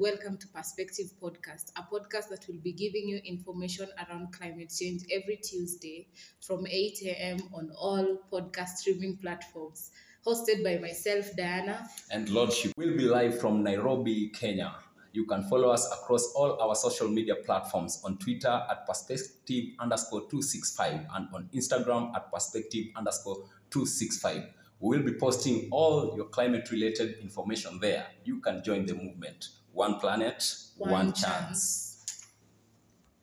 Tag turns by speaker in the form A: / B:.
A: welcome to Perspective Podcast, a podcast that will be giving you information around climate change every Tuesday from 8 a.m. on all podcast streaming platforms. Hosted by myself, Diana.
B: and Lordship will be live from Nairobi, Kenya. You can follow us across all our social media platforms on Twitter at perspective underscore 265 and on Instagram at perspective underscore 265. We will be posting all your climate related information there. You can join the movement. One planet, one, chance.